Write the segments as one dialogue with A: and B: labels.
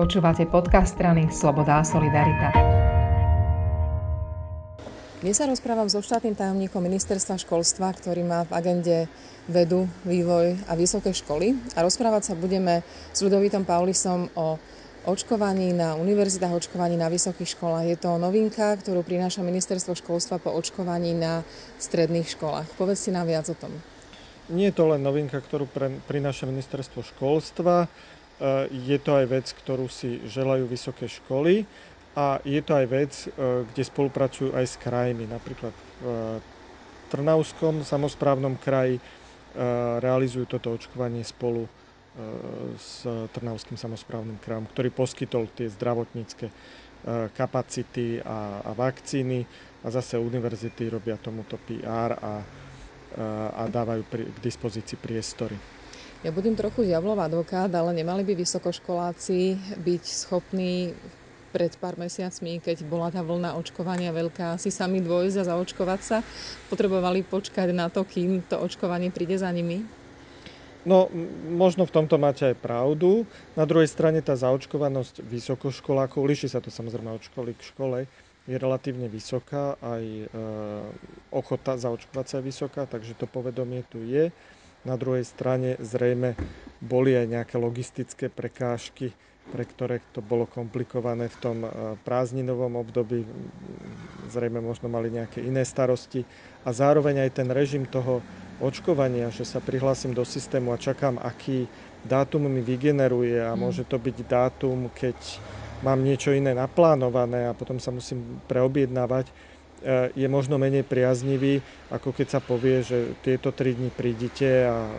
A: Počúvate podcast strany Sloboda a Solidarita. Dnes sa rozprávam so štátnym tajomníkom ministerstva školstva, ktorý má v agende vedu, vývoj a vysoké školy. A rozprávať sa budeme s Ľudovitom Paulisom o očkovaní na univerzitách, očkovaní na vysokých školách. Je to novinka, ktorú prináša ministerstvo školstva po očkovaní na stredných školách. Povedzte nám viac o tom.
B: Nie je to len novinka, ktorú prináša ministerstvo školstva. Eh, je to aj vec, ktorú si želajú vysoké školy a je to aj vec, eh, kde spolupracujú aj s krajmi. Napríklad v Trnavskom samozprávnom kraji eh, realizujú toto očkovanie spolu s Trnavským samozprávnym krajom, ktorý poskytol tie zdravotnícke kapacity a, a vakcíny a zase univerzity robia tomuto PR a, a dávajú pri, k dispozícii priestory.
A: Ja budem trochu diablov advokát, ale nemali by vysokoškoláci byť schopní pred pár mesiacmi, keď bola tá vlna očkovania veľká, si sami dvojsť a zaočkovať sa. Potrebovali počkať na to, kým to očkovanie príde za nimi?
B: No, možno v tomto máte aj pravdu. Na druhej strane tá zaočkovanosť vysokoškolákov, líši sa to samozrejme od školy k škole, je relatívne vysoká, aj e, ochota zaočkovať sa je vysoká, takže to povedomie tu je. Na druhej strane zrejme boli aj nejaké logistické prekážky, pre ktoré to bolo komplikované v tom eh, prázdninovom období. Zrejme možno mali nejaké iné starosti. A zároveň aj ten režim toho očkovania, že sa prihlásim do systému a čakám, aký dátum mi vygeneruje a mhm. môže to byť dátum, keď mám niečo iné naplánované a potom sa musím preobjednávať je možno menej priaznivý, ako keď sa povie, že tieto tri dni prídite a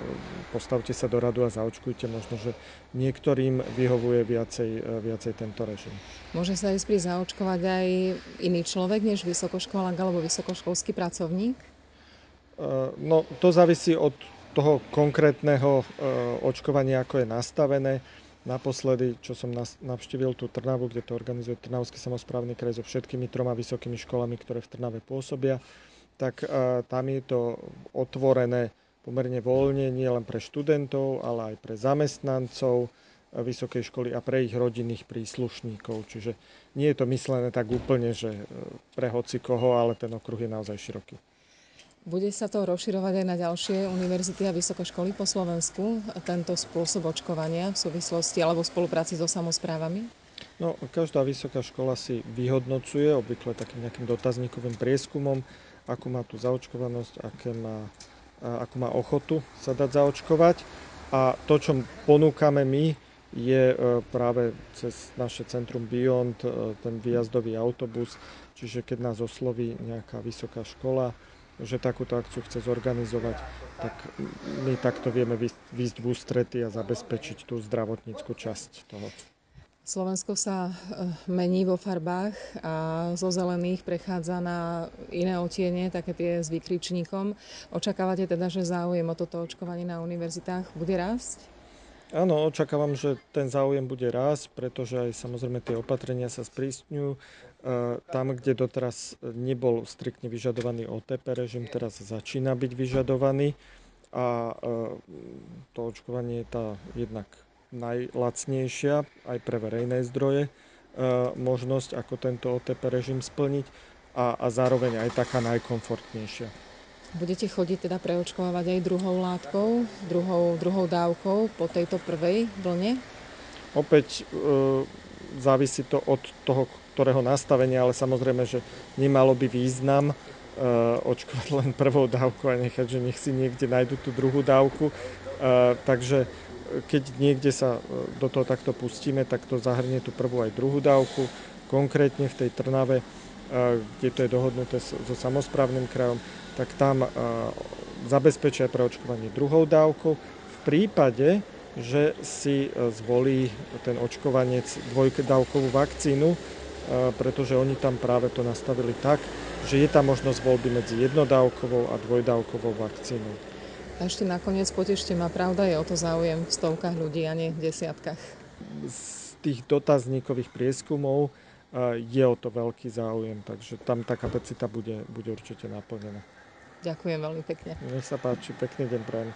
B: postavte sa do radu a zaočkujte. Možno, že niektorým vyhovuje viacej, e, viacej tento režim.
A: Môže sa ísť pri zaočkovať aj iný človek než vysokoškolák alebo vysokoškolský pracovník? E,
B: no, to závisí od toho konkrétneho očkovania, ako je nastavené. Naposledy, čo som navštívil tú Trnavu, kde to organizuje Trnavský samozprávny kraj so všetkými troma vysokými školami, ktoré v Trnave pôsobia, tak tam je to otvorené pomerne voľne, nie len pre študentov, ale aj pre zamestnancov vysokej školy a pre ich rodinných príslušníkov. Čiže nie je to myslené tak úplne, že e, pre hoci koho, ale ten okruh je naozaj široký.
A: Bude sa to rozširovať aj na ďalšie univerzity a vysoké školy po Slovensku, tento spôsob očkovania v súvislosti alebo v spolupráci so samozprávami?
B: No, každá vysoká škola si vyhodnocuje, obvykle takým nejakým dotazníkovým prieskumom, akú má tú zaočkovanosť, aké má, akú má ochotu sa dať zaočkovať. A to, čo ponúkame my, je e, práve cez naše centrum Beyond e, ten výjazdový autobus, čiže keď nás osloví nejaká vysoká škola, že takúto akciu chce zorganizovať, tak my takto vieme výjsť v ústrety a zabezpečiť tú zdravotníckú časť toho.
A: Slovensko sa eh, mení vo farbách a zo zelených prechádza na iné otiene, také tie s výkričníkom. Očakávate teda, že záujem o toto očkovanie na univerzitách bude rásť?
B: Áno, očakávam, že ten záujem bude rásť, pretože aj samozrejme tie opatrenia sa sprísňujú. E, tam, kde doteraz nebol striktne vyžadovaný OTP režim, teraz začína byť vyžadovaný a e, to očkovanie je tá jednak najlacnejšia aj pre verejné zdroje e, možnosť, ako tento OTP režim splniť a, a zároveň aj taká najkomfortnejšia.
A: Budete chodiť teda preočkovať aj druhou látkou, druhou, druhou dávkou po tejto prvej vlne?
B: Opäť e, závisí to od toho, ktorého nastavenia, ale samozrejme, že nemalo by význam uh, očkovať len prvou dávku a nechať, že nech si niekde nájdu tú druhú dávku. Uh, takže keď niekde sa do toho takto pustíme, tak to zahrnie tú prvú aj druhú dávku. Konkrétne v tej Trnave, kde to je dohodnuté so, samozprávnym krajom, tak tam zabezpečia pre očkovanie druhou dávkou. V prípade, že si zvolí ten očkovanec dvojdávkovú vakcínu, pretože oni tam práve to nastavili tak, že je tam možnosť voľby medzi jednodávkovou a dvojdávkovou vakcínou.
A: A ešte nakoniec potešte ma, pravda je o to záujem v stovkách ľudí a nie v desiatkách.
B: Z tých dotazníkových prieskumov je o to veľký záujem, takže tam tá kapacita bude, bude určite naplnená.
A: Ďakujem veľmi pekne.
B: Nech sa páči, pekný deň prajem.